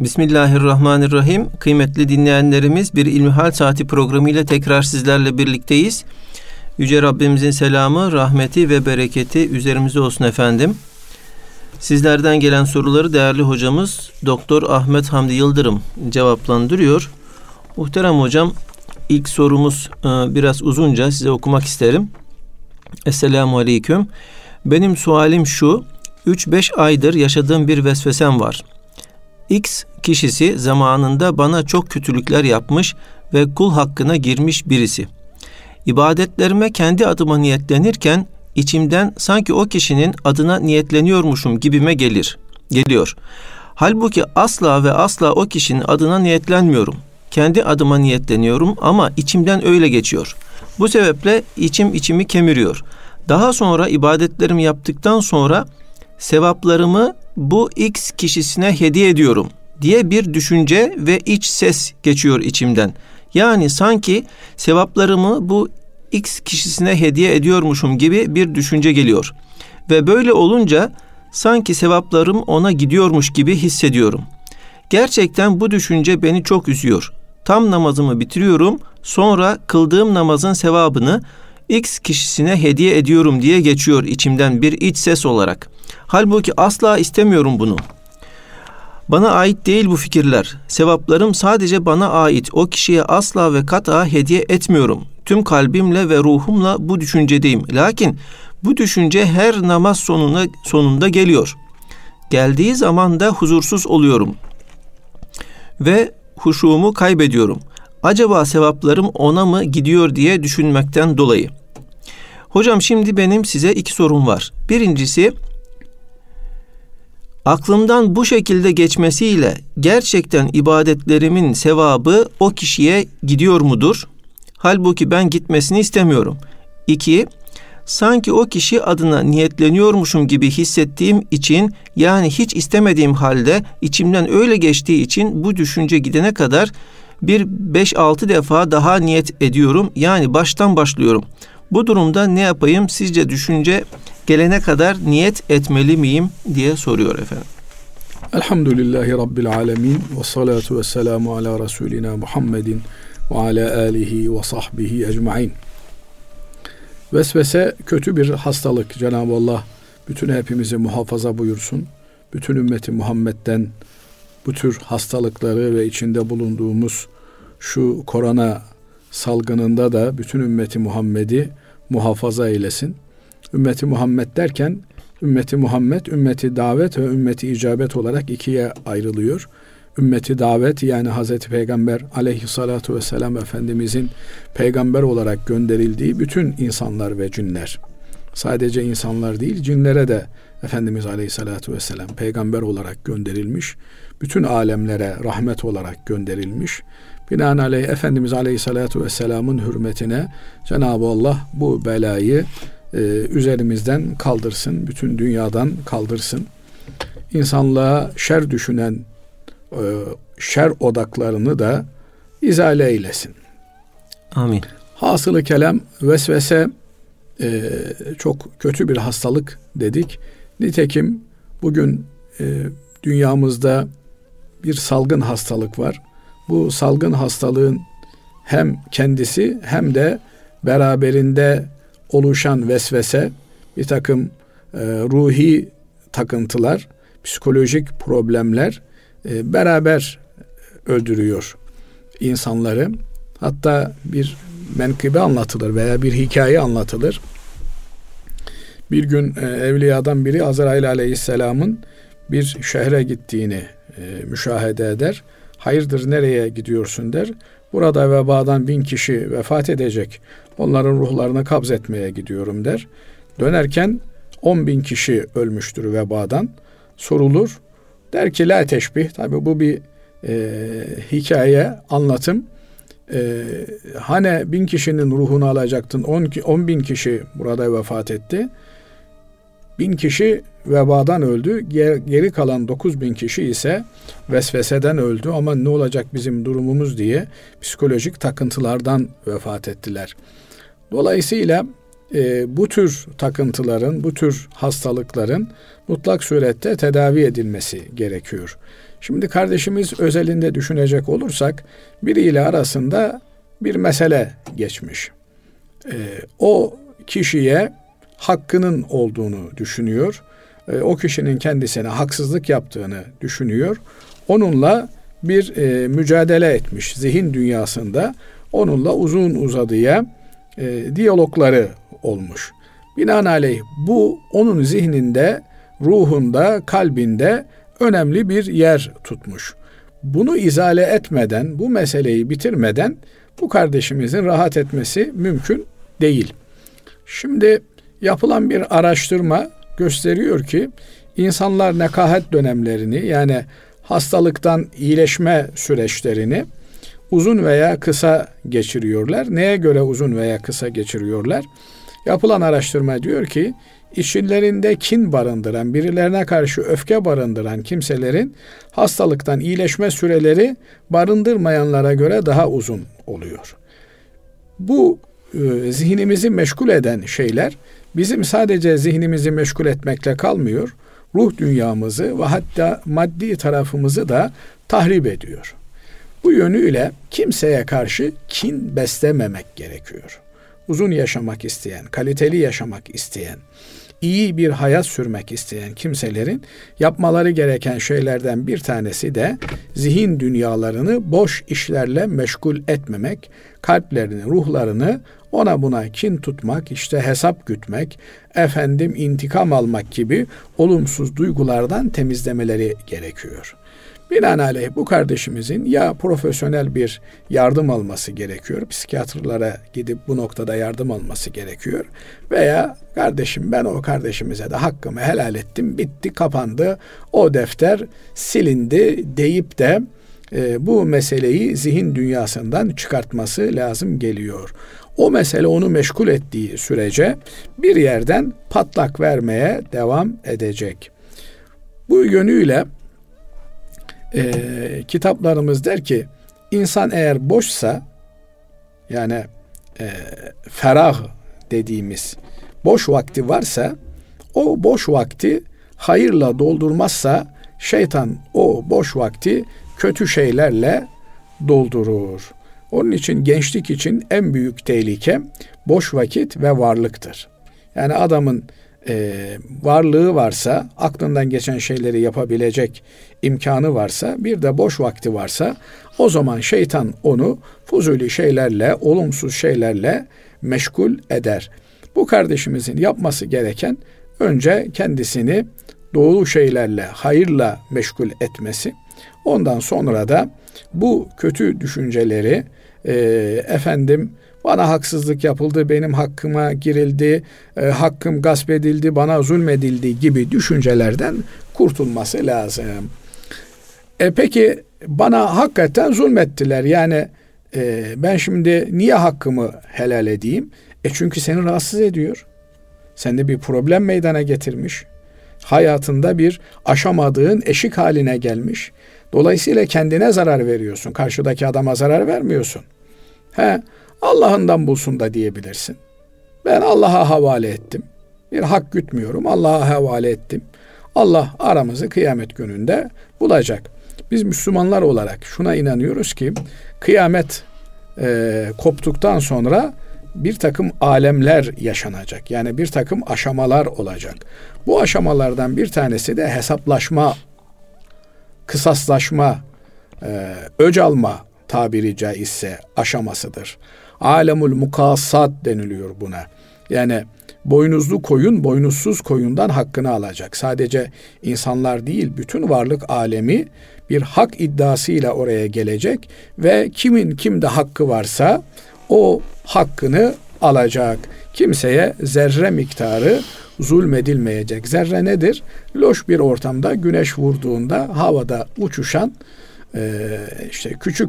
Bismillahirrahmanirrahim. Kıymetli dinleyenlerimiz bir İlmihal Saati programıyla tekrar sizlerle birlikteyiz. Yüce Rabbimizin selamı, rahmeti ve bereketi üzerimize olsun efendim. Sizlerden gelen soruları değerli hocamız Doktor Ahmet Hamdi Yıldırım cevaplandırıyor. Muhterem hocam ilk sorumuz e, biraz uzunca size okumak isterim. Esselamu Aleyküm. Benim sualim şu. 3-5 aydır yaşadığım bir vesvesem var. X kişisi zamanında bana çok kötülükler yapmış ve kul hakkına girmiş birisi. İbadetlerime kendi adıma niyetlenirken içimden sanki o kişinin adına niyetleniyormuşum gibime gelir. Geliyor. Halbuki asla ve asla o kişinin adına niyetlenmiyorum. Kendi adıma niyetleniyorum ama içimden öyle geçiyor. Bu sebeple içim içimi kemiriyor. Daha sonra ibadetlerimi yaptıktan sonra sevaplarımı bu X kişisine hediye ediyorum diye bir düşünce ve iç ses geçiyor içimden. Yani sanki sevaplarımı bu X kişisine hediye ediyormuşum gibi bir düşünce geliyor. Ve böyle olunca sanki sevaplarım ona gidiyormuş gibi hissediyorum. Gerçekten bu düşünce beni çok üzüyor. Tam namazımı bitiriyorum, sonra kıldığım namazın sevabını X kişisine hediye ediyorum diye geçiyor içimden bir iç ses olarak. Halbuki asla istemiyorum bunu. Bana ait değil bu fikirler. Sevaplarım sadece bana ait. O kişiye asla ve kata hediye etmiyorum. Tüm kalbimle ve ruhumla bu düşüncedeyim. Lakin bu düşünce her namaz sonuna sonunda geliyor. Geldiği zaman da huzursuz oluyorum. Ve huşuğumu kaybediyorum. Acaba sevaplarım ona mı gidiyor diye düşünmekten dolayı. Hocam şimdi benim size iki sorum var. Birincisi aklımdan bu şekilde geçmesiyle gerçekten ibadetlerimin sevabı o kişiye gidiyor mudur? Halbuki ben gitmesini istemiyorum. İki, sanki o kişi adına niyetleniyormuşum gibi hissettiğim için yani hiç istemediğim halde içimden öyle geçtiği için bu düşünce gidene kadar bir 5-6 defa daha niyet ediyorum. Yani baştan başlıyorum. Bu durumda ne yapayım sizce düşünce gelene kadar niyet etmeli miyim diye soruyor efendim. Elhamdülillahi Rabbil Alemin ve salatu ve selamu ala Resulina Muhammedin ve ala alihi ve sahbihi ecmain. Vesvese kötü bir hastalık. Cenab-ı Allah bütün hepimizi muhafaza buyursun. Bütün ümmeti Muhammed'den bu tür hastalıkları ve içinde bulunduğumuz şu korona salgınında da bütün ümmeti Muhammed'i muhafaza eylesin. Ümmeti Muhammed derken ümmeti Muhammed, ümmeti davet ve ümmeti icabet olarak ikiye ayrılıyor. Ümmeti davet yani Hazreti Peygamber aleyhissalatu vesselam Efendimizin peygamber olarak gönderildiği bütün insanlar ve cinler. Sadece insanlar değil cinlere de Efendimiz aleyhissalatu vesselam peygamber olarak gönderilmiş. Bütün alemlere rahmet olarak gönderilmiş. Binaenaleyh Efendimiz Aleyhisselatü Vesselam'ın hürmetine Cenab-ı Allah bu belayı e, üzerimizden kaldırsın, bütün dünyadan kaldırsın. İnsanlığa şer düşünen e, şer odaklarını da izale eylesin. Amin. Hasılı kelam vesvese e, çok kötü bir hastalık dedik. Nitekim bugün e, dünyamızda bir salgın hastalık var bu salgın hastalığın hem kendisi hem de beraberinde oluşan vesvese, bir takım e, ruhi takıntılar, psikolojik problemler e, beraber öldürüyor insanları. Hatta bir menkıbe anlatılır veya bir hikaye anlatılır. Bir gün e, evliyadan biri Azrail aleyhisselamın bir şehre gittiğini e, müşahede eder hayırdır nereye gidiyorsun der. Burada vebadan bin kişi vefat edecek. Onların ruhlarını kabz etmeye gidiyorum der. Dönerken on bin kişi ölmüştür vebadan. Sorulur. Der ki la teşbih. Tabi bu bir e, hikaye, anlatım. E, hani bin kişinin ruhunu alacaktın, on, on bin kişi burada vefat etti. Bin kişi vebadan öldü. Geri kalan dokuz bin kişi ise vesveseden öldü ama ne olacak bizim durumumuz diye psikolojik takıntılardan vefat ettiler. Dolayısıyla e, bu tür takıntıların, bu tür hastalıkların mutlak surette tedavi edilmesi gerekiyor. Şimdi kardeşimiz özelinde düşünecek olursak biriyle arasında bir mesele geçmiş. E, o kişiye hakkının olduğunu düşünüyor. E, o kişinin kendisine haksızlık yaptığını düşünüyor. Onunla bir e, mücadele etmiş zihin dünyasında. Onunla uzun uzadıya e, diyalogları olmuş. Binaenaleyh bu onun zihninde, ruhunda, kalbinde önemli bir yer tutmuş. Bunu izale etmeden, bu meseleyi bitirmeden bu kardeşimizin rahat etmesi mümkün değil. Şimdi yapılan bir araştırma gösteriyor ki insanlar nekahet dönemlerini yani hastalıktan iyileşme süreçlerini uzun veya kısa geçiriyorlar. Neye göre uzun veya kısa geçiriyorlar? Yapılan araştırma diyor ki içlerinde kin barındıran, birilerine karşı öfke barındıran kimselerin hastalıktan iyileşme süreleri barındırmayanlara göre daha uzun oluyor. Bu e, zihnimizi meşgul eden şeyler bizim sadece zihnimizi meşgul etmekle kalmıyor. Ruh dünyamızı ve hatta maddi tarafımızı da tahrip ediyor. Bu yönüyle kimseye karşı kin beslememek gerekiyor. Uzun yaşamak isteyen, kaliteli yaşamak isteyen, iyi bir hayat sürmek isteyen kimselerin yapmaları gereken şeylerden bir tanesi de zihin dünyalarını boş işlerle meşgul etmemek, kalplerini, ruhlarını ona buna kin tutmak, işte hesap gütmek, efendim intikam almak gibi olumsuz duygulardan temizlemeleri gerekiyor. Binaenaleyh bu kardeşimizin ya profesyonel bir yardım alması gerekiyor, psikiyatrlara gidip bu noktada yardım alması gerekiyor veya kardeşim ben o kardeşimize de hakkımı helal ettim, bitti, kapandı, o defter silindi deyip de e, bu meseleyi zihin dünyasından çıkartması lazım geliyor. O mesele onu meşgul ettiği sürece bir yerden patlak vermeye devam edecek. Bu yönüyle e, kitaplarımız der ki insan eğer boşsa yani e, ferah dediğimiz boş vakti varsa o boş vakti hayırla doldurmazsa şeytan o boş vakti kötü şeylerle doldurur. Onun için gençlik için en büyük tehlike boş vakit ve varlıktır. Yani adamın e, varlığı varsa, aklından geçen şeyleri yapabilecek imkanı varsa, bir de boş vakti varsa, o zaman şeytan onu fuzuli şeylerle, olumsuz şeylerle meşgul eder. Bu kardeşimizin yapması gereken önce kendisini doğru şeylerle, hayırla meşgul etmesi. Ondan sonra da bu kötü düşünceleri e, efendim bana haksızlık yapıldı, benim hakkıma girildi, e, hakkım gasp edildi, bana zulmedildi gibi düşüncelerden kurtulması lazım. E peki bana hakikaten zulmettiler. Yani e, ben şimdi niye hakkımı helal edeyim? E çünkü seni rahatsız ediyor. Sende bir problem meydana getirmiş. Hayatında bir aşamadığın eşik haline gelmiş. Dolayısıyla kendine zarar veriyorsun. Karşıdaki adama zarar vermiyorsun. He, Allah'ından bulsun da diyebilirsin. Ben Allah'a havale ettim. Bir hak gütmüyorum. Allah'a havale ettim. Allah aramızı kıyamet gününde bulacak. Biz Müslümanlar olarak şuna inanıyoruz ki kıyamet e, koptuktan sonra bir takım alemler yaşanacak. Yani bir takım aşamalar olacak. Bu aşamalardan bir tanesi de hesaplaşma, kısaslaşma, e, öc alma tabiri caizse aşamasıdır. Alemul mukassat deniliyor buna. Yani boynuzlu koyun boynuzsuz koyundan hakkını alacak. Sadece insanlar değil bütün varlık alemi bir hak iddiasıyla oraya gelecek ve kimin kimde hakkı varsa o hakkını alacak. Kimseye zerre miktarı zulmedilmeyecek. Zerre nedir? Loş bir ortamda güneş vurduğunda havada uçuşan işte küçük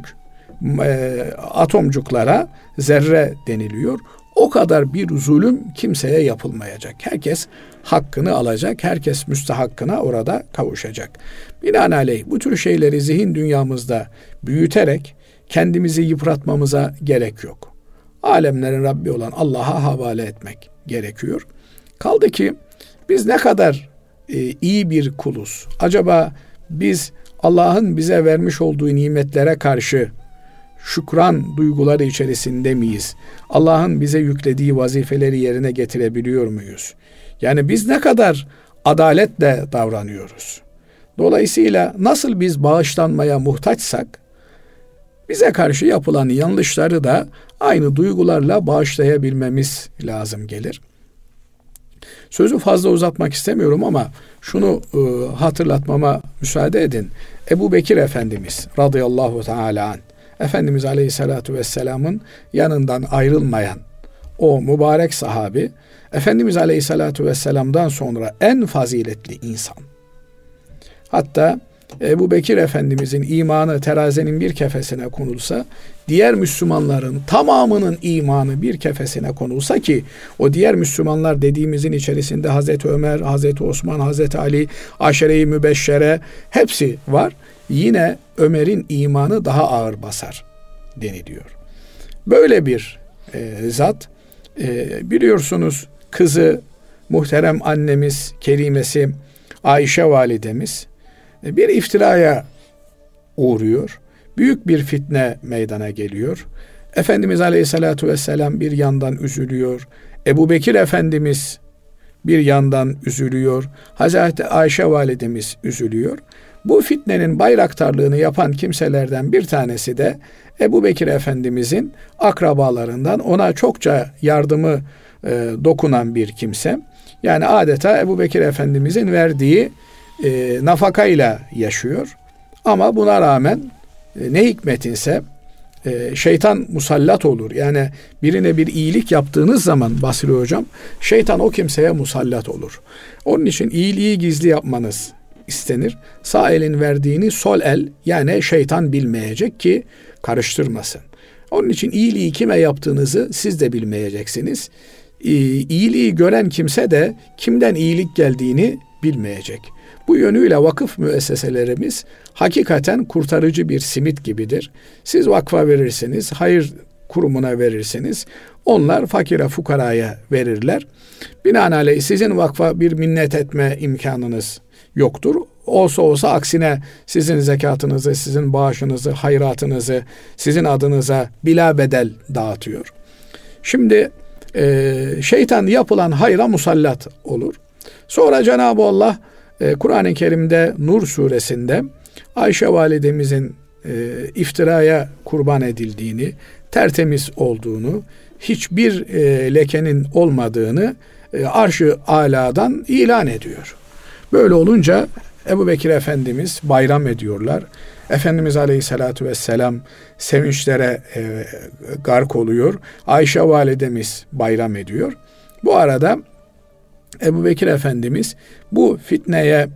e, atomcuklara zerre deniliyor. O kadar bir zulüm kimseye yapılmayacak. Herkes hakkını alacak, herkes müstahakkına orada kavuşacak. Binaenaleyh bu tür şeyleri zihin dünyamızda büyüterek kendimizi yıpratmamıza gerek yok. Alemlerin Rabbi olan Allah'a havale etmek. gerekiyor. Kaldı ki biz ne kadar e, iyi bir kuluz. Acaba biz Allah'ın bize vermiş olduğu nimetlere karşı şükran duyguları içerisinde miyiz? Allah'ın bize yüklediği vazifeleri yerine getirebiliyor muyuz? Yani biz ne kadar adaletle davranıyoruz? Dolayısıyla nasıl biz bağışlanmaya muhtaçsak bize karşı yapılan yanlışları da aynı duygularla bağışlayabilmemiz lazım gelir. Sözü fazla uzatmak istemiyorum ama şunu e, hatırlatmama müsaade edin. Ebu Bekir Efendimiz radıyallahu teala an Efendimiz Aleyhisselatü Vesselam'ın yanından ayrılmayan o mübarek sahabi Efendimiz Aleyhisselatü Vesselam'dan sonra en faziletli insan. Hatta Ebu Bekir Efendimizin imanı terazinin bir kefesine konulsa, diğer Müslümanların tamamının imanı bir kefesine konulsa ki o diğer Müslümanlar dediğimizin içerisinde Hazreti Ömer, Hazreti Osman, Hazreti Ali, Aşere-i Mübeşşere hepsi var. Yine Ömer'in imanı daha ağır basar deniliyor. Böyle bir e, zat e, biliyorsunuz kızı muhterem annemiz, kerimesi Ayşe validemiz e, bir iftiraya uğruyor. Büyük bir fitne meydana geliyor. Efendimiz Aleyhisselatü Vesselam bir yandan üzülüyor. Ebu Bekir Efendimiz bir yandan üzülüyor. Hazreti Ayşe validemiz üzülüyor. Bu fitnenin bayraktarlığını yapan kimselerden bir tanesi de Ebu Bekir Efendimizin akrabalarından ona çokça yardımı e, dokunan bir kimse. Yani adeta Ebu Bekir Efendimizin verdiği e, nafakayla yaşıyor. Ama buna rağmen e, ne hikmetinse e, şeytan musallat olur. Yani birine bir iyilik yaptığınız zaman Basri Hocam şeytan o kimseye musallat olur. Onun için iyiliği gizli yapmanız istenir. Sağ elin verdiğini sol el yani şeytan bilmeyecek ki karıştırmasın. Onun için iyiliği kime yaptığınızı siz de bilmeyeceksiniz. İyiliği gören kimse de kimden iyilik geldiğini bilmeyecek. Bu yönüyle vakıf müesseselerimiz hakikaten kurtarıcı bir simit gibidir. Siz vakfa verirsiniz, hayır kurumuna verirsiniz. Onlar fakire fukaraya verirler. Binaenaleyh sizin vakfa bir minnet etme imkanınız yoktur. Olsa olsa aksine sizin zekatınızı, sizin bağışınızı, hayratınızı sizin adınıza bila bedel dağıtıyor. Şimdi e, şeytan yapılan hayra musallat olur. Sonra Cenab-ı Allah e, Kur'an-ı Kerim'de Nur suresinde Ayşe validemizin e, iftiraya kurban edildiğini, tertemiz olduğunu, hiçbir e, lekenin olmadığını e, arşı aladan ilan ediyor. Böyle olunca Ebu Bekir Efendimiz bayram ediyorlar. Efendimiz Aleyhisselatü Vesselam sevinçlere e, gark oluyor. Ayşe validemiz bayram ediyor. Bu arada Ebu Bekir Efendimiz bu fitneye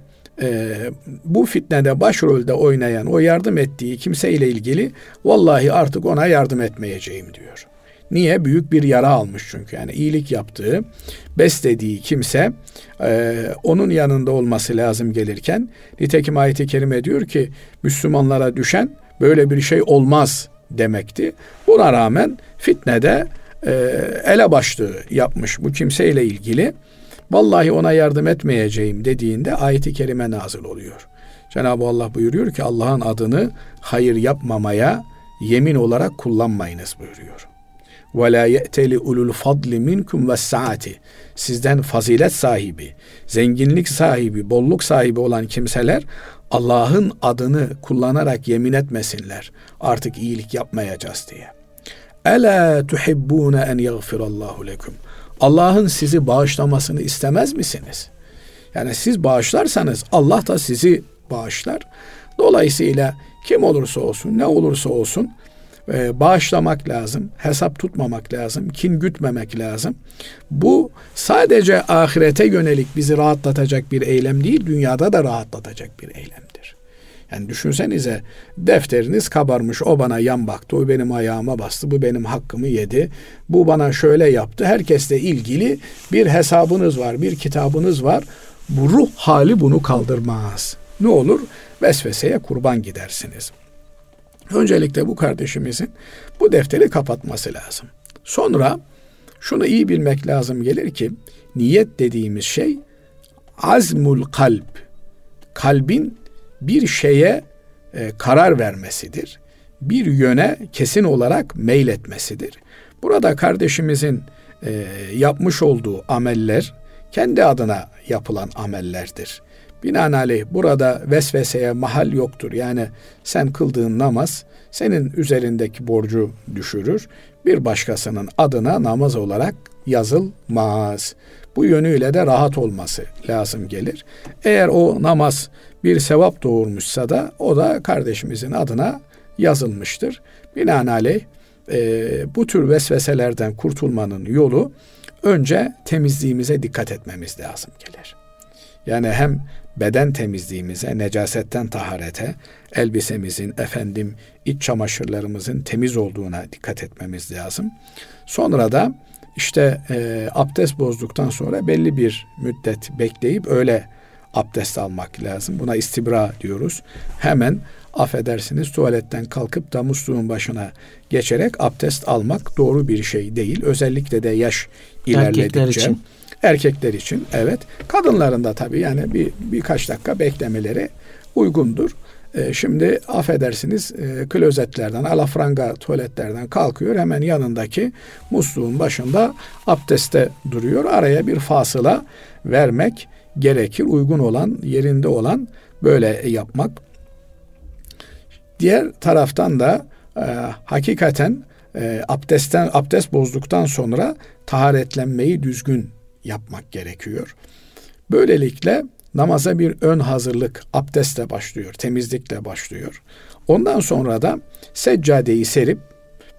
e, bu fitnede başrolde oynayan o yardım ettiği kimse ile ilgili vallahi artık ona yardım etmeyeceğim diyor. Niye? Büyük bir yara almış çünkü. Yani iyilik yaptığı, beslediği kimse e, onun yanında olması lazım gelirken. Nitekim ayeti kerime diyor ki Müslümanlara düşen böyle bir şey olmaz demekti. Buna rağmen fitnede e, ele başlığı yapmış bu kimseyle ilgili vallahi ona yardım etmeyeceğim dediğinde ayeti kerime nazil oluyor. Cenab-ı Allah buyuruyor ki Allah'ın adını hayır yapmamaya yemin olarak kullanmayınız buyuruyor. Ve la ye'teli ulul fadli minkum ve saati. Sizden fazilet sahibi, zenginlik sahibi, bolluk sahibi olan kimseler Allah'ın adını kullanarak yemin etmesinler. Artık iyilik yapmayacağız diye. Ela tuhibbune en yaghfirallahu lekum. Allah'ın sizi bağışlamasını istemez misiniz? Yani siz bağışlarsanız Allah da sizi bağışlar. Dolayısıyla kim olursa olsun, ne olursa olsun e, bağışlamak lazım, hesap tutmamak lazım, kin gütmemek lazım. Bu sadece ahirete yönelik bizi rahatlatacak bir eylem değil, dünyada da rahatlatacak bir eylemdir. Yani düşünsenize defteriniz kabarmış, o bana yan baktı, o benim ayağıma bastı, bu benim hakkımı yedi, bu bana şöyle yaptı. Herkesle ilgili bir hesabınız var, bir kitabınız var. Bu ruh hali bunu kaldırmaz. Ne olur? Vesveseye kurban gidersiniz. Öncelikle bu kardeşimizin bu defteri kapatması lazım. Sonra şunu iyi bilmek lazım gelir ki niyet dediğimiz şey azmul kalp. Kalbin bir şeye e, karar vermesidir. Bir yöne kesin olarak meyletmesidir. Burada kardeşimizin e, yapmış olduğu ameller kendi adına yapılan amellerdir. Binaenaleyh burada vesveseye mahal yoktur. Yani sen kıldığın namaz senin üzerindeki borcu düşürür. Bir başkasının adına namaz olarak yazılmaz. Bu yönüyle de rahat olması lazım gelir. Eğer o namaz bir sevap doğurmuşsa da o da kardeşimizin adına yazılmıştır. Binaenaleyh e, bu tür vesveselerden kurtulmanın yolu önce temizliğimize dikkat etmemiz lazım gelir. Yani hem beden temizliğimize, necasetten taharete, elbisemizin, efendim iç çamaşırlarımızın temiz olduğuna dikkat etmemiz lazım. Sonra da işte e, abdest bozduktan sonra belli bir müddet bekleyip öyle abdest almak lazım. Buna istibra diyoruz. Hemen affedersiniz tuvaletten kalkıp da musluğun başına geçerek abdest almak doğru bir şey değil. Özellikle de yaş ilerledikçe. Erkekler için. Erkekler için evet. Kadınların da tabii yani bir birkaç dakika beklemeleri uygundur. E, şimdi affedersiniz e, klozetlerden, alafranga tuvaletlerden kalkıyor. Hemen yanındaki musluğun başında abdeste duruyor. Araya bir fasıla vermek gerekir. Uygun olan, yerinde olan böyle yapmak. Diğer taraftan da e, hakikaten e, abdestten abdest bozduktan sonra taharetlenmeyi düzgün yapmak gerekiyor. Böylelikle namaza bir ön hazırlık abdestle başlıyor, temizlikle başlıyor. Ondan sonra da seccadeyi serip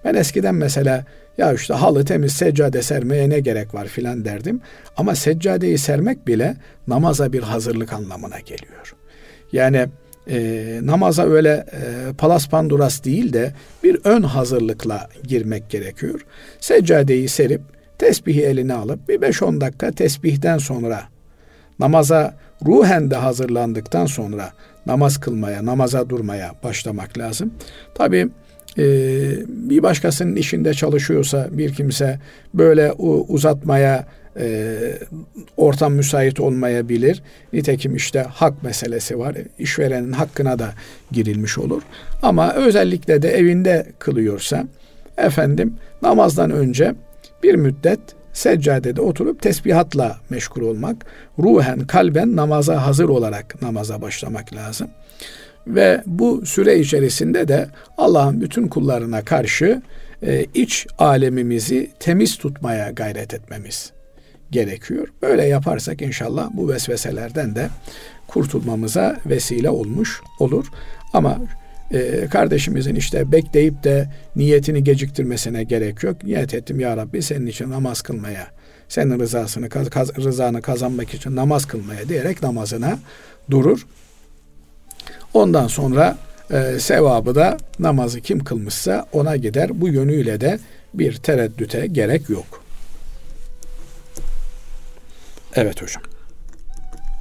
ben eskiden mesela ya işte halı temiz seccade sermeye ne gerek var filan derdim. Ama seccadeyi sermek bile namaza bir hazırlık anlamına geliyor. Yani e, namaza öyle e, palas panduras değil de bir ön hazırlıkla girmek gerekiyor. Seccadeyi serip tesbihi eline alıp bir 5-10 dakika tesbihten sonra namaza ruhen de hazırlandıktan sonra namaz kılmaya, namaza durmaya başlamak lazım. Tabi e, bir başkasının işinde çalışıyorsa bir kimse böyle uzatmaya e, ortam müsait olmayabilir. Nitekim işte hak meselesi var. İşverenin hakkına da girilmiş olur. Ama özellikle de evinde kılıyorsa efendim namazdan önce bir müddet seccadede oturup tesbihatla meşgul olmak, ruhen, kalben namaza hazır olarak namaza başlamak lazım. Ve bu süre içerisinde de Allah'ın bütün kullarına karşı e, iç alemimizi temiz tutmaya gayret etmemiz gerekiyor. Böyle yaparsak inşallah bu vesveselerden de kurtulmamıza vesile olmuş olur. Ama e, kardeşimizin işte bekleyip de niyetini geciktirmesine gerek yok. Niyet ettim ya Rabbi senin için namaz kılmaya, senin rızasını kaz, rızanı kazanmak için namaz kılmaya diyerek namazına durur. Ondan sonra e, sevabı da namazı kim kılmışsa ona gider. Bu yönüyle de bir tereddüte gerek yok. Evet hocam.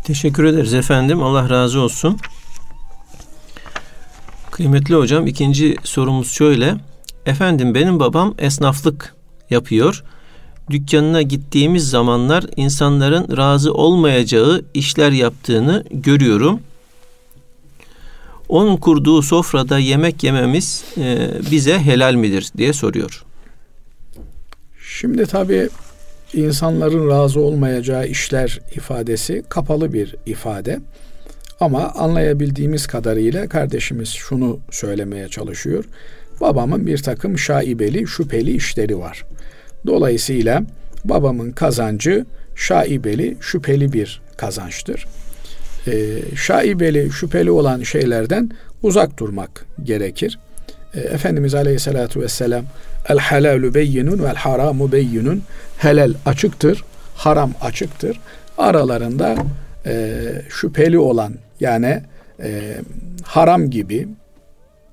Teşekkür ederiz efendim. Allah razı olsun. Kıymetli hocam ikinci sorumuz şöyle. Efendim benim babam esnaflık yapıyor. Dükkanına gittiğimiz zamanlar insanların razı olmayacağı işler yaptığını görüyorum. Onun kurduğu sofrada yemek yememiz e, bize helal midir diye soruyor. Şimdi tabii insanların razı olmayacağı işler ifadesi kapalı bir ifade. Ama anlayabildiğimiz kadarıyla kardeşimiz şunu söylemeye çalışıyor. Babamın bir takım şaibeli, şüpheli işleri var. Dolayısıyla babamın kazancı şaibeli, şüpheli bir kazançtır. Ee, şaibeli, şüpheli olan şeylerden uzak durmak gerekir. Ee, Efendimiz Aleyhisselatü Vesselam El halalu beyyinun vel haramu beyyinun helal açıktır, haram açıktır. Aralarında e, şüpheli olan yani e, haram gibi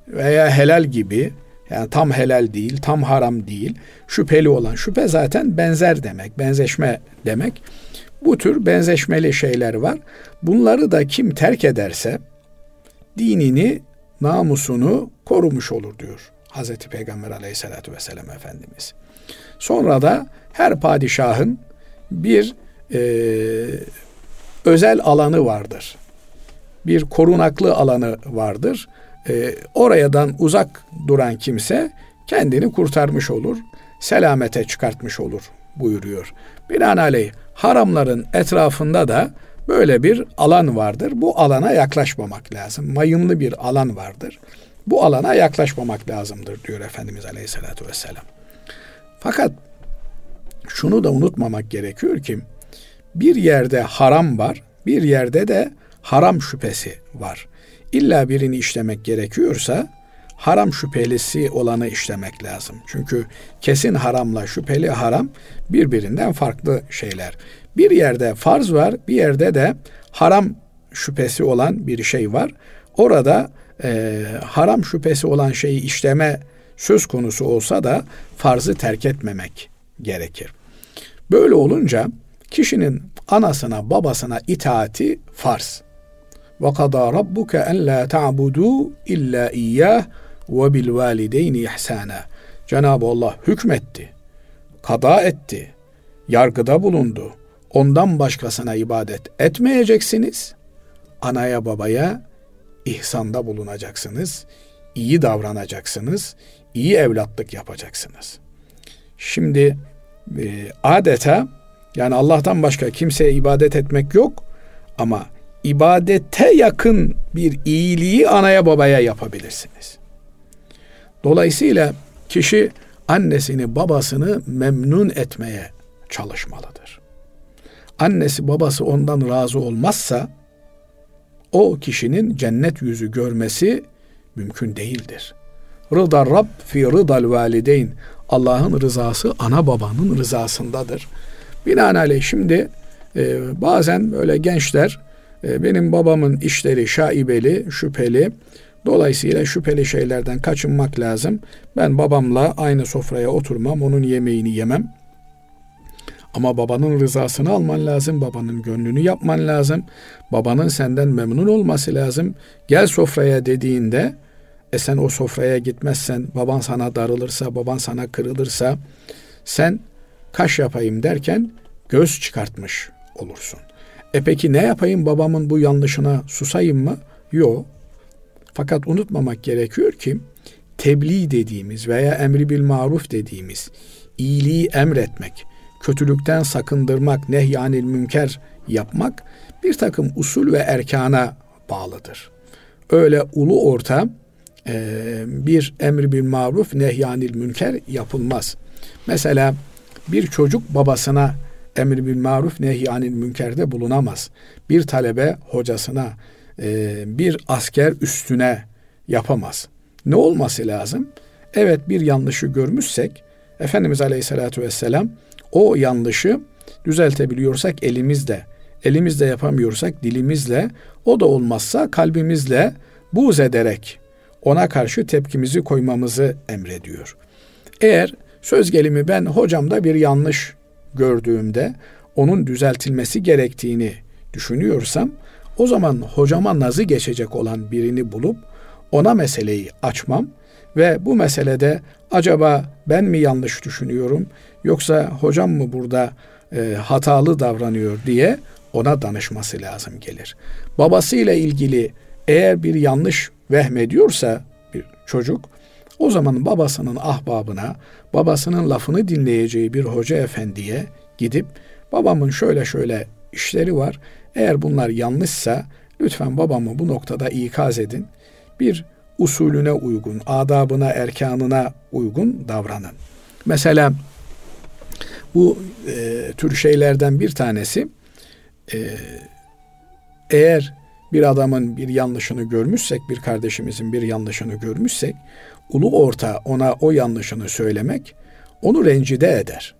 veya helal gibi yani tam helal değil, tam haram değil, şüpheli olan. Şüphe zaten benzer demek, benzeşme demek. Bu tür benzeşmeli şeyler var. Bunları da kim terk ederse dinini, namusunu korumuş olur diyor Hazreti Peygamber aleyhissalatü vesselam Efendimiz. Sonra da her padişahın bir e, özel alanı vardır. Bir korunaklı alanı vardır. E, orayadan uzak duran kimse kendini kurtarmış olur, selamete çıkartmış olur buyuruyor. Binaenaleyh haramların etrafında da böyle bir alan vardır. Bu alana yaklaşmamak lazım. Mayınlı bir alan vardır. Bu alana yaklaşmamak lazımdır diyor Efendimiz Aleyhisselatü Vesselam. Fakat şunu da unutmamak gerekiyor ki bir yerde haram var, bir yerde de haram şüphesi var. İlla birini işlemek gerekiyorsa haram şüphelisi olanı işlemek lazım. Çünkü kesin haramla şüpheli haram birbirinden farklı şeyler. Bir yerde farz var, bir yerde de haram şüphesi olan bir şey var. Orada e, haram şüphesi olan şeyi işleme söz konusu olsa da farzı terk etmemek gerekir. Böyle olunca kişinin anasına babasına itaati farz. Ve kadâ rabbuke en la ta'budu illa iyyah ve bil valideyni ihsana. Cenab-ı Allah hükmetti, kada etti, yargıda bulundu. Ondan başkasına ibadet etmeyeceksiniz. Anaya babaya ihsanda bulunacaksınız. iyi davranacaksınız. iyi evlatlık yapacaksınız. Şimdi e, adeta yani Allah'tan başka kimseye ibadet etmek yok ama ibadete yakın bir iyiliği anaya babaya yapabilirsiniz. Dolayısıyla kişi annesini babasını memnun etmeye çalışmalıdır. Annesi babası ondan razı olmazsa o kişinin cennet yüzü görmesi mümkün değildir. Rıda Rab fi rıdal valideyn. Allah'ın rızası ana babanın rızasındadır. Binaenaleyh şimdi e, bazen böyle gençler benim babamın işleri şaibeli, şüpheli. Dolayısıyla şüpheli şeylerden kaçınmak lazım. Ben babamla aynı sofraya oturmam, onun yemeğini yemem. Ama babanın rızasını alman lazım, babanın gönlünü yapman lazım. Babanın senden memnun olması lazım. Gel sofraya dediğinde e sen o sofraya gitmezsen, baban sana darılırsa, baban sana kırılırsa sen kaş yapayım derken göz çıkartmış olursun. E peki ne yapayım babamın bu yanlışına susayım mı? Yok. Fakat unutmamak gerekiyor ki tebliğ dediğimiz veya emri bil maruf dediğimiz iyiliği emretmek, kötülükten sakındırmak, nehyanil münker yapmak bir takım usul ve erkana bağlıdır. Öyle ulu orta e, bir emri bil maruf, nehyanil münker yapılmaz. Mesela bir çocuk babasına emri bil maruf, nehyanil münkerde bulunamaz. Bir talebe hocasına, e, bir asker üstüne yapamaz. Ne olması lazım? Evet bir yanlışı görmüşsek Efendimiz Aleyhisselatü Vesselam o yanlışı düzeltebiliyorsak elimizle, elimizle yapamıyorsak dilimizle, o da olmazsa kalbimizle buğz ederek ona karşı tepkimizi koymamızı emrediyor. Eğer söz gelimi ben hocamda bir yanlış gördüğümde onun düzeltilmesi gerektiğini düşünüyorsam o zaman hocama nazı geçecek olan birini bulup ona meseleyi açmam ve bu meselede acaba ben mi yanlış düşünüyorum yoksa hocam mı burada e, hatalı davranıyor diye ona danışması lazım gelir. Babasıyla ilgili eğer bir yanlış vehmediyorsa bir çocuk o zaman babasının ahbabına, babasının lafını dinleyeceği bir hoca efendiye gidip babamın şöyle şöyle işleri var. Eğer bunlar yanlışsa lütfen babamı bu noktada ikaz edin. Bir usulüne uygun, adabına, erkanına uygun davranın. Mesela bu e, tür şeylerden bir tanesi e, eğer bir adamın bir yanlışını görmüşsek, bir kardeşimizin bir yanlışını görmüşsek, ulu orta ona o yanlışını söylemek onu rencide eder.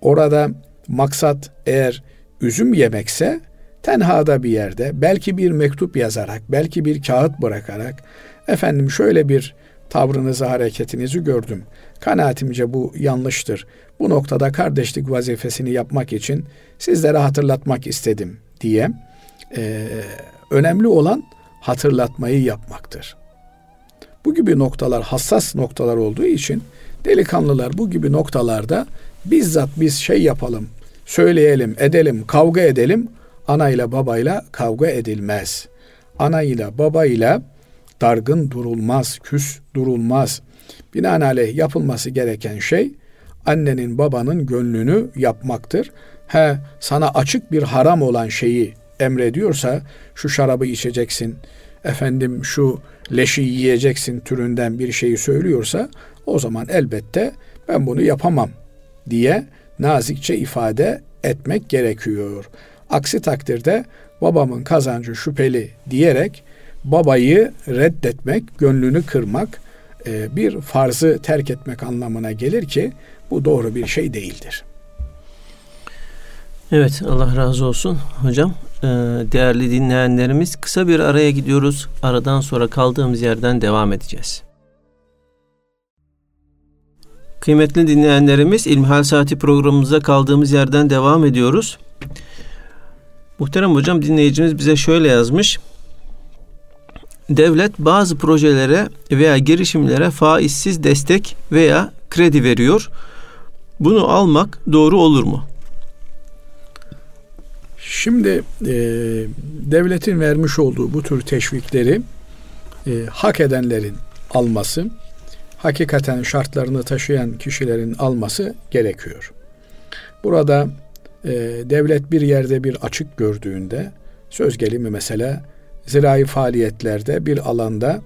Orada maksat eğer üzüm yemekse tenhada bir yerde belki bir mektup yazarak, belki bir kağıt bırakarak efendim şöyle bir tavrınızı, hareketinizi gördüm. Kanaatimce bu yanlıştır. Bu noktada kardeşlik vazifesini yapmak için sizlere hatırlatmak istedim diye e, önemli olan hatırlatmayı yapmaktır. Bu gibi noktalar hassas noktalar olduğu için delikanlılar bu gibi noktalarda bizzat biz şey yapalım, söyleyelim, edelim, kavga edelim. Anayla babayla kavga edilmez. Anayla babayla dargın durulmaz, küs durulmaz. Binaenaleyh yapılması gereken şey annenin babanın gönlünü yapmaktır. He sana açık bir haram olan şeyi emrediyorsa şu şarabı içeceksin, efendim şu leşi yiyeceksin türünden bir şeyi söylüyorsa o zaman elbette ben bunu yapamam diye nazikçe ifade etmek gerekiyor. Aksi takdirde babamın kazancı şüpheli diyerek babayı reddetmek, gönlünü kırmak, e, bir farzı terk etmek anlamına gelir ki bu doğru bir şey değildir. Evet Allah razı olsun hocam. Ee, değerli dinleyenlerimiz kısa bir araya gidiyoruz. Aradan sonra kaldığımız yerden devam edeceğiz. Kıymetli dinleyenlerimiz İlmihal Saati programımıza kaldığımız yerden devam ediyoruz. Muhterem hocam dinleyicimiz bize şöyle yazmış. Devlet bazı projelere veya girişimlere faizsiz destek veya kredi veriyor. Bunu almak doğru olur mu? Şimdi e, devletin vermiş olduğu bu tür teşvikleri e, hak edenlerin alması, hakikaten şartlarını taşıyan kişilerin alması gerekiyor. Burada e, devlet bir yerde bir açık gördüğünde söz gelimi mesela zirai faaliyetlerde bir alanda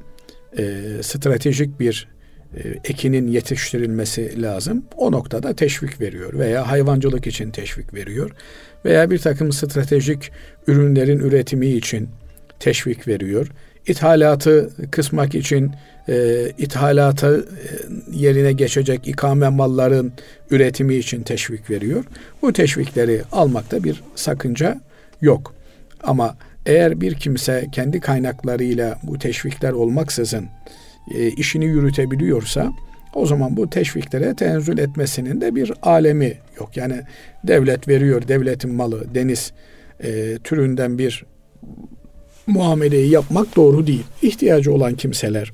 e, stratejik bir e, ekinin yetiştirilmesi lazım. O noktada teşvik veriyor veya hayvancılık için teşvik veriyor veya bir takım stratejik ürünlerin üretimi için teşvik veriyor. İthalatı kısmak için e, ithalatı e, yerine geçecek ikame malların üretimi için teşvik veriyor. Bu teşvikleri almakta bir sakınca yok. Ama eğer bir kimse kendi kaynaklarıyla bu teşvikler olmaksızın e, işini yürütebiliyorsa o zaman bu teşviklere tenzül etmesinin de bir alemi yok. Yani devlet veriyor, devletin malı, deniz e, türünden bir muameleyi yapmak doğru değil. İhtiyacı olan kimseler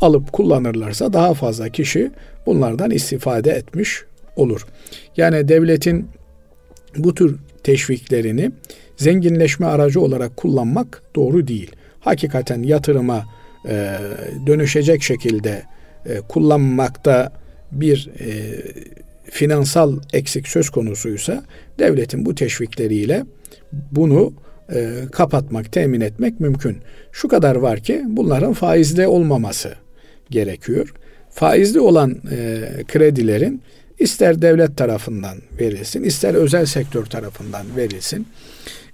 alıp kullanırlarsa daha fazla kişi bunlardan istifade etmiş olur. Yani devletin bu tür teşviklerini zenginleşme aracı olarak kullanmak doğru değil. Hakikaten yatırıma e, dönüşecek şekilde e, kullanmakta bir e, finansal eksik söz konusuysa devletin bu teşvikleriyle bunu e, kapatmak, temin etmek mümkün. Şu kadar var ki bunların faizli olmaması gerekiyor. Faizli olan e, kredilerin ister devlet tarafından verilsin, ister özel sektör tarafından verilsin,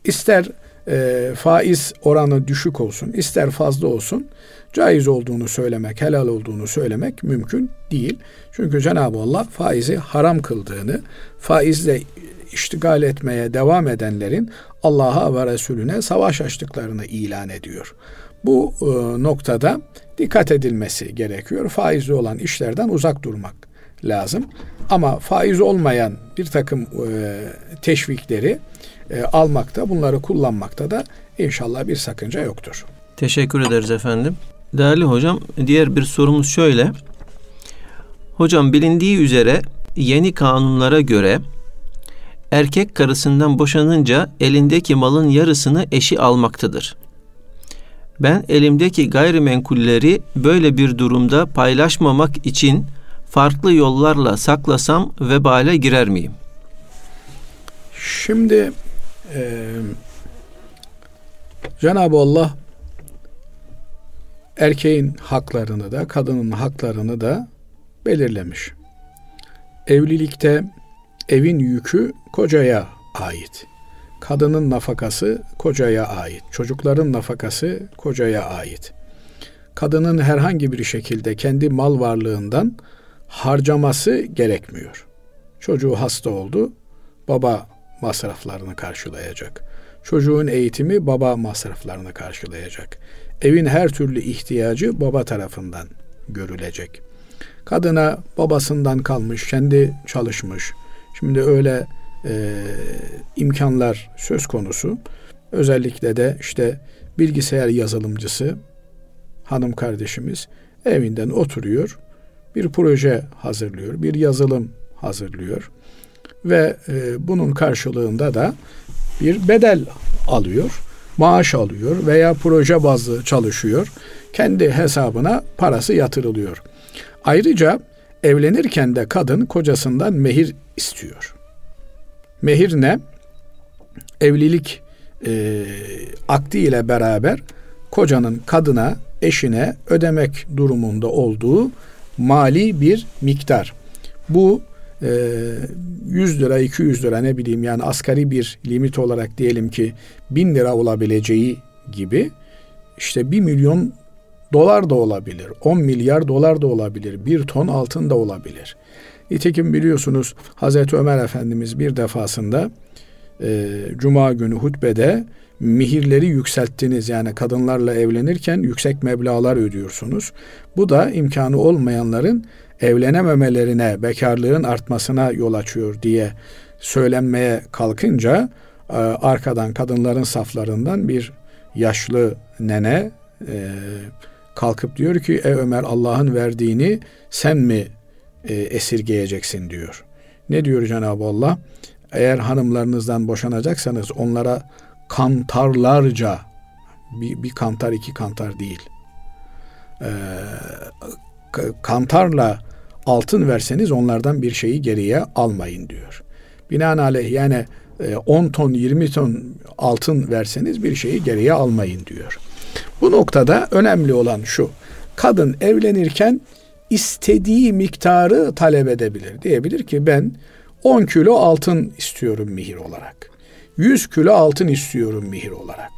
ister e, faiz oranı düşük olsun, ister fazla olsun, caiz olduğunu söylemek, helal olduğunu söylemek mümkün değil. Çünkü Cenab-ı Allah faizi haram kıldığını, faizle iştigal etmeye devam edenlerin Allah'a ve Resulüne savaş açtıklarını ilan ediyor. Bu e, noktada dikkat edilmesi gerekiyor. Faizli olan işlerden uzak durmak lazım. Ama faiz olmayan bir takım e, teşvikleri e, almakta, bunları kullanmakta da inşallah bir sakınca yoktur. Teşekkür ederiz efendim. Değerli hocam, diğer bir sorumuz şöyle. Hocam bilindiği üzere yeni kanunlara göre erkek karısından boşanınca elindeki malın yarısını eşi almaktadır. Ben elimdeki gayrimenkulleri böyle bir durumda paylaşmamak için farklı yollarla saklasam vebale girer miyim? Şimdi e, Cenab-ı Allah erkeğin haklarını da kadının haklarını da belirlemiş. Evlilikte evin yükü kocaya ait. Kadının nafakası kocaya ait. Çocukların nafakası kocaya ait. Kadının herhangi bir şekilde kendi mal varlığından harcaması gerekmiyor. Çocuğu hasta oldu, baba masraflarını karşılayacak. Çocuğun eğitimi baba masraflarını karşılayacak. Evin her türlü ihtiyacı baba tarafından görülecek. Kadına babasından kalmış, kendi çalışmış. Şimdi öyle e, imkanlar söz konusu. Özellikle de işte bilgisayar yazılımcısı hanım kardeşimiz evinden oturuyor, bir proje hazırlıyor, bir yazılım hazırlıyor ve e, bunun karşılığında da bir bedel alıyor, maaş alıyor veya proje bazlı çalışıyor. Kendi hesabına parası yatırılıyor. Ayrıca evlenirken de kadın kocasından mehir istiyor. Mehir ne? Evlilik e, akdi ile beraber kocanın kadına, eşine ödemek durumunda olduğu mali bir miktar. Bu 100 lira, 200 lira ne bileyim yani asgari bir limit olarak diyelim ki 1000 lira olabileceği gibi işte 1 milyon dolar da olabilir, 10 milyar dolar da olabilir, 1 ton altın da olabilir. Nitekim biliyorsunuz Hazreti Ömer Efendimiz bir defasında e, Cuma günü hutbede mihirleri yükselttiniz. Yani kadınlarla evlenirken yüksek meblalar ödüyorsunuz. Bu da imkanı olmayanların evlenememelerine, bekarlığın artmasına yol açıyor diye söylenmeye kalkınca e, arkadan kadınların saflarından bir yaşlı nene e, kalkıp diyor ki ey Ömer Allah'ın verdiğini sen mi e, esirgeyeceksin diyor. Ne diyor Cenab-ı Allah? Eğer hanımlarınızdan boşanacaksanız onlara kantarlarca bir, bir kantar iki kantar değil. Ee, kantarla altın verseniz onlardan bir şeyi geriye almayın diyor. Binaenaleyh yani 10 e, ton 20 ton altın verseniz bir şeyi geriye almayın diyor. Bu noktada önemli olan şu. Kadın evlenirken istediği miktarı talep edebilir. Diyebilir ki ben 10 kilo altın istiyorum mihir olarak. 100 kilo altın istiyorum mihir olarak.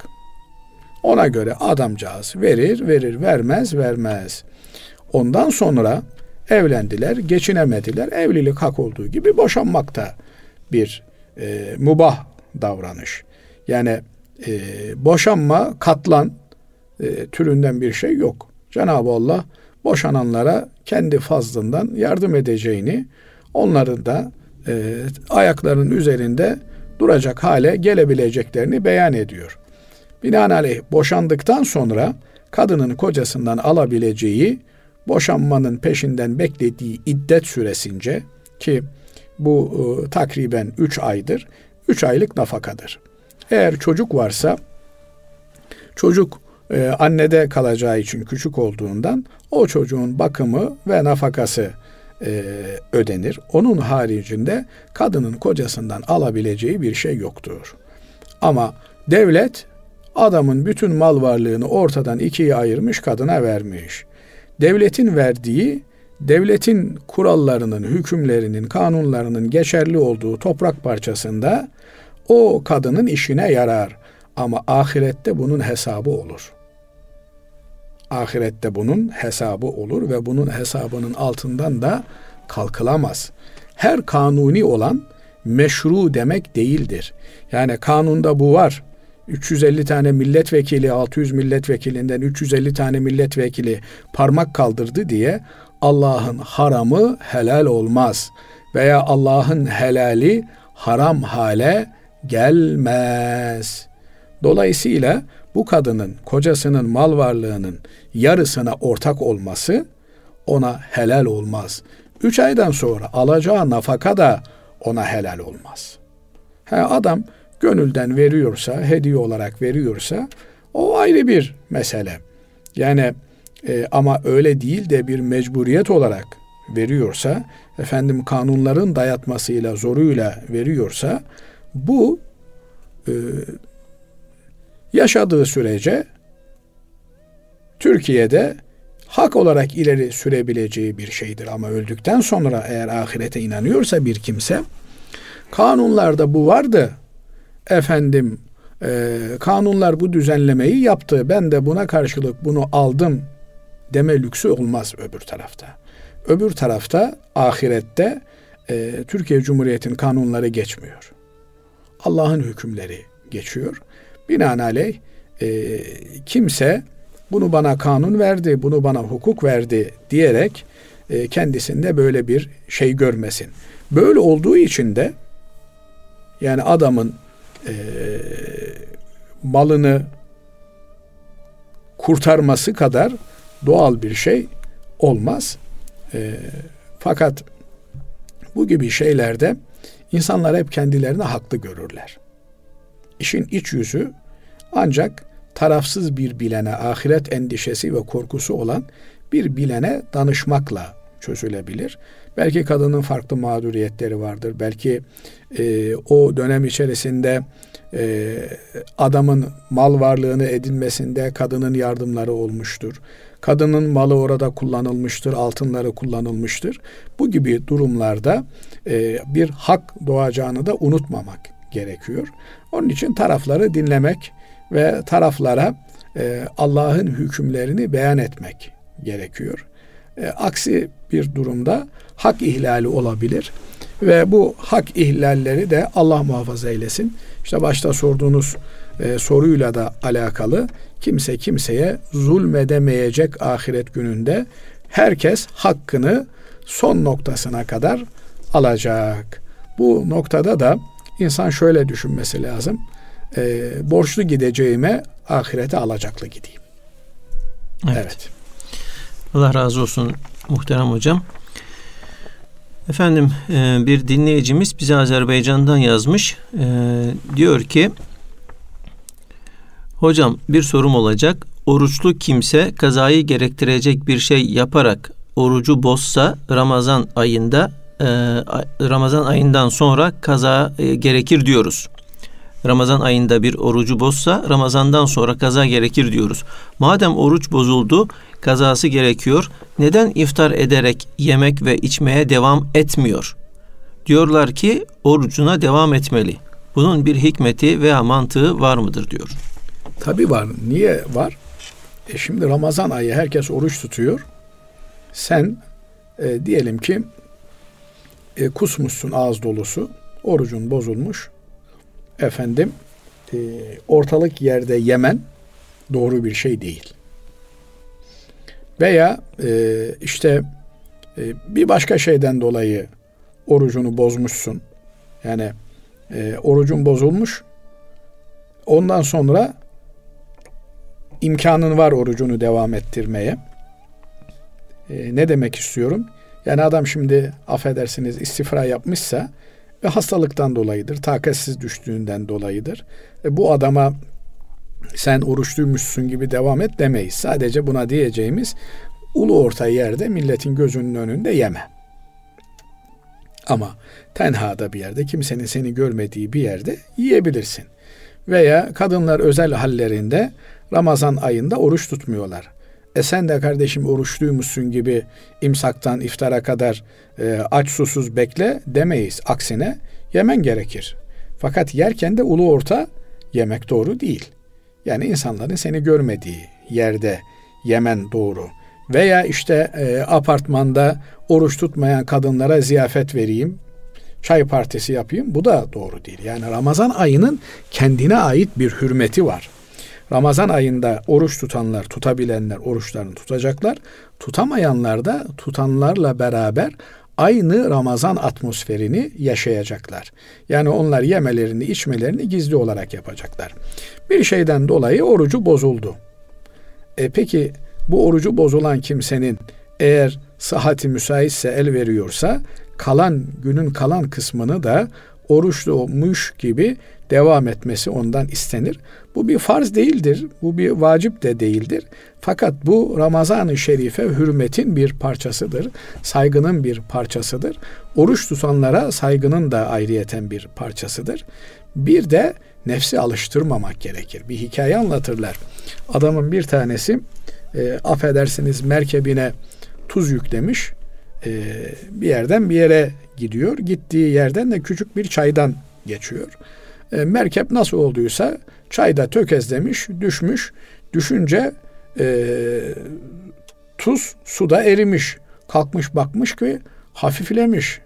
Ona göre adamcağız verir, verir, vermez, vermez. Ondan sonra evlendiler, geçinemediler. Evlilik hak olduğu gibi boşanmakta bir e, mubah davranış. Yani e, boşanma, katlan e, türünden bir şey yok. Cenab-ı Allah boşananlara kendi fazlından yardım edeceğini, onların da e, ayaklarının üzerinde duracak hale gelebileceklerini beyan ediyor. Binaenaleyh boşandıktan sonra kadının kocasından alabileceği boşanmanın peşinden beklediği iddet süresince ki bu e, takriben 3 aydır. 3 aylık nafakadır. Eğer çocuk varsa çocuk e, annede kalacağı için küçük olduğundan o çocuğun bakımı ve nafakası e, ödenir. Onun haricinde kadının kocasından alabileceği bir şey yoktur. Ama devlet adamın bütün mal varlığını ortadan ikiye ayırmış kadına vermiş. Devletin verdiği devletin kurallarının, hükümlerinin, kanunlarının geçerli olduğu toprak parçasında o kadının işine yarar. Ama ahirette bunun hesabı olur. Ahirette bunun hesabı olur ve bunun hesabının altından da kalkılamaz. Her kanuni olan meşru demek değildir. Yani kanunda bu var. 350 tane milletvekili, 600 milletvekilinden 350 tane milletvekili parmak kaldırdı diye Allah'ın haramı helal olmaz veya Allah'ın helali haram hale gelmez. Dolayısıyla bu kadının kocasının mal varlığının yarısına ortak olması ona helal olmaz. Üç aydan sonra alacağı nafaka da ona helal olmaz. He, adam gönülden veriyorsa, hediye olarak veriyorsa o ayrı bir mesele. Yani e, ama öyle değil de bir mecburiyet olarak veriyorsa, efendim kanunların dayatmasıyla, zoruyla veriyorsa bu e, yaşadığı sürece Türkiye'de hak olarak ileri sürebileceği bir şeydir ama öldükten sonra eğer ahirete inanıyorsa bir kimse kanunlarda bu vardı. Efendim e, kanunlar bu düzenlemeyi yaptı. Ben de buna karşılık bunu aldım deme lüksü olmaz öbür tarafta. Öbür tarafta ahirette e, Türkiye Cumhuriyeti'nin kanunları geçmiyor. Allah'ın hükümleri geçiyor. Binaenaleyh e, kimse bunu bana kanun verdi, bunu bana hukuk verdi diyerek e, kendisinde böyle bir şey görmesin. Böyle olduğu için de yani adamın e, malını kurtarması kadar doğal bir şey olmaz. E, fakat bu gibi şeylerde insanlar hep kendilerini haklı görürler. İşin iç yüzü ancak tarafsız bir bilene, ahiret endişesi ve korkusu olan bir bilene danışmakla çözülebilir. Belki kadının farklı mağduriyetleri vardır. Belki e, o dönem içerisinde e, adamın mal varlığını edinmesinde kadının yardımları olmuştur. Kadının malı orada kullanılmıştır, altınları kullanılmıştır. Bu gibi durumlarda e, bir hak doğacağını da unutmamak gerekiyor. Onun için tarafları dinlemek ve taraflara e, Allah'ın hükümlerini beyan etmek gerekiyor. E, aksi bir durumda hak ihlali olabilir ve bu hak ihlalleri de Allah muhafaza eylesin. İşte başta sorduğunuz e, soruyla da alakalı kimse kimseye zulmedemeyecek ahiret gününde herkes hakkını son noktasına kadar alacak. Bu noktada da insan şöyle düşünmesi lazım. E, borçlu gideceğime ahirete alacaklı gideyim. Evet. evet. Allah razı olsun muhterem hocam. Efendim e, bir dinleyicimiz bize Azerbaycan'dan yazmış. E, diyor ki Hocam bir sorum olacak. Oruçlu kimse kazayı gerektirecek bir şey yaparak orucu bozsa Ramazan ayında e, Ramazan ayından sonra kaza gerekir diyoruz. Ramazan ayında bir orucu bozsa Ramazandan sonra kaza gerekir diyoruz. Madem oruç bozuldu, kazası gerekiyor. Neden iftar ederek yemek ve içmeye devam etmiyor? Diyorlar ki orucuna devam etmeli. Bunun bir hikmeti veya mantığı var mıdır diyor. Tabii var. Niye var? E şimdi Ramazan ayı herkes oruç tutuyor. Sen e, diyelim ki e, kusmuşsun ağız dolusu. Orucun bozulmuş efendim e, ortalık yerde yemen doğru bir şey değil. Veya e, işte e, bir başka şeyden dolayı orucunu bozmuşsun. Yani e, orucun bozulmuş. Ondan sonra imkanın var orucunu devam ettirmeye. E, ne demek istiyorum? Yani adam şimdi affedersiniz istifra yapmışsa ve hastalıktan dolayıdır, takatsiz düştüğünden dolayıdır. E, bu adama sen oruçluymuşsun gibi devam et demeyiz. Sadece buna diyeceğimiz ulu orta yerde milletin gözünün önünde yeme. Ama tenhada bir yerde kimsenin seni görmediği bir yerde yiyebilirsin. Veya kadınlar özel hallerinde Ramazan ayında oruç tutmuyorlar. E sen de kardeşim oruçluymuşsun gibi imsaktan iftara kadar e, aç susuz bekle demeyiz. Aksine yemen gerekir. Fakat yerken de ulu orta yemek doğru değil. Yani insanların seni görmediği yerde yemen doğru. Veya işte e, apartmanda oruç tutmayan kadınlara ziyafet vereyim, çay partisi yapayım. Bu da doğru değil. Yani Ramazan ayının kendine ait bir hürmeti var. Ramazan ayında oruç tutanlar, tutabilenler oruçlarını tutacaklar. Tutamayanlar da tutanlarla beraber aynı Ramazan atmosferini yaşayacaklar. Yani onlar yemelerini, içmelerini gizli olarak yapacaklar. Bir şeyden dolayı orucu bozuldu. E peki bu orucu bozulan kimsenin eğer sıhhati müsaitse el veriyorsa kalan günün kalan kısmını da oruçlumuş gibi devam etmesi ondan istenir. Bu bir farz değildir. Bu bir vacip de değildir. Fakat bu Ramazan-ı Şerife hürmetin bir parçasıdır. Saygının bir parçasıdır. Oruç tutanlara saygının da ayrıyeten bir parçasıdır. Bir de nefsi alıştırmamak gerekir. Bir hikaye anlatırlar. Adamın bir tanesi e, affedersiniz merkebine tuz yüklemiş. E, bir yerden bir yere gidiyor. Gittiği yerden de küçük bir çaydan geçiyor. E, merkep nasıl olduysa çayda tökezlemiş, düşmüş. Düşünce e, tuz suda erimiş. Kalkmış bakmış ki hafiflemiş.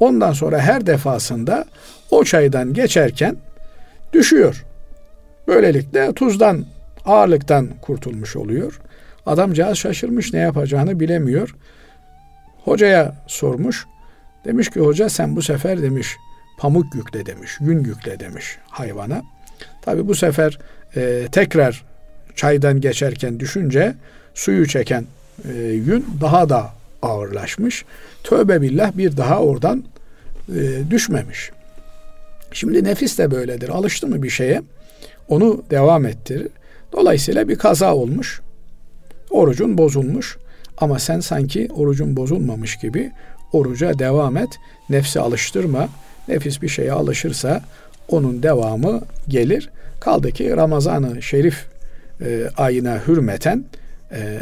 Ondan sonra her defasında o çaydan geçerken düşüyor. Böylelikle tuzdan, ağırlıktan kurtulmuş oluyor. Adamcağız şaşırmış ne yapacağını bilemiyor. Hocaya sormuş. Demiş ki hoca sen bu sefer demiş pamuk yükle demiş, yün yükle demiş hayvana. Tabi bu sefer e, tekrar çaydan geçerken düşünce suyu çeken e, yün daha da ağırlaşmış. Tövbe billah bir daha oradan e, düşmemiş. Şimdi nefis de böyledir. Alıştı mı bir şeye onu devam ettirir. Dolayısıyla bir kaza olmuş. Orucun bozulmuş. Ama sen sanki orucun bozulmamış gibi oruca devam et. Nefsi alıştırma. Nefis bir şeye alışırsa onun devamı gelir. Kaldı ki Ramazan-ı Şerif e, ayına hürmeten, e,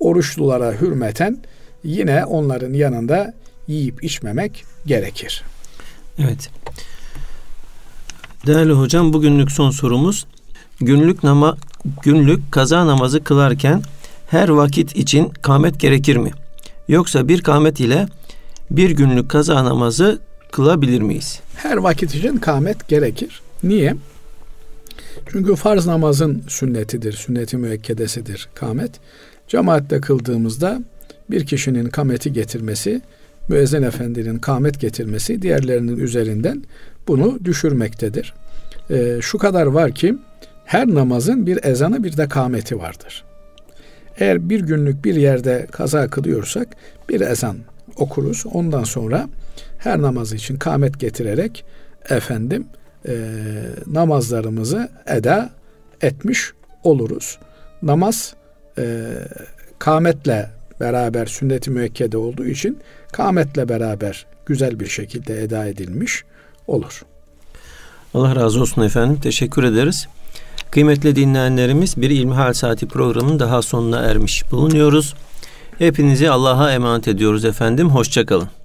oruçlulara hürmeten yine onların yanında yiyip içmemek gerekir. Evet. Değerli hocam bugünlük son sorumuz. Günlük nama günlük kaza namazı kılarken her vakit için kâmet gerekir mi? Yoksa bir kâmet ile bir günlük kaza namazı kılabilir miyiz? Her vakit için kâmet gerekir. Niye? Çünkü farz namazın sünnetidir, sünneti müekkedesidir kâmet. Cemaatte kıldığımızda bir kişinin kâmeti getirmesi, müezzin efendinin kâmet getirmesi diğerlerinin üzerinden bunu düşürmektedir. E, şu kadar var ki her namazın bir ezanı bir de kâmeti vardır. Eğer bir günlük bir yerde kaza kılıyorsak bir ezan okuruz. Ondan sonra her namaz için kâmet getirerek efendim e, namazlarımızı eda etmiş oluruz. Namaz e, kâmetle beraber sünnet-i müekkede olduğu için kâmetle beraber güzel bir şekilde eda edilmiş olur. Allah razı olsun efendim. Teşekkür ederiz. Kıymetli dinleyenlerimiz bir İlmihal Saati programının daha sonuna ermiş bulunuyoruz. Hepinizi Allah'a emanet ediyoruz efendim. Hoşçakalın.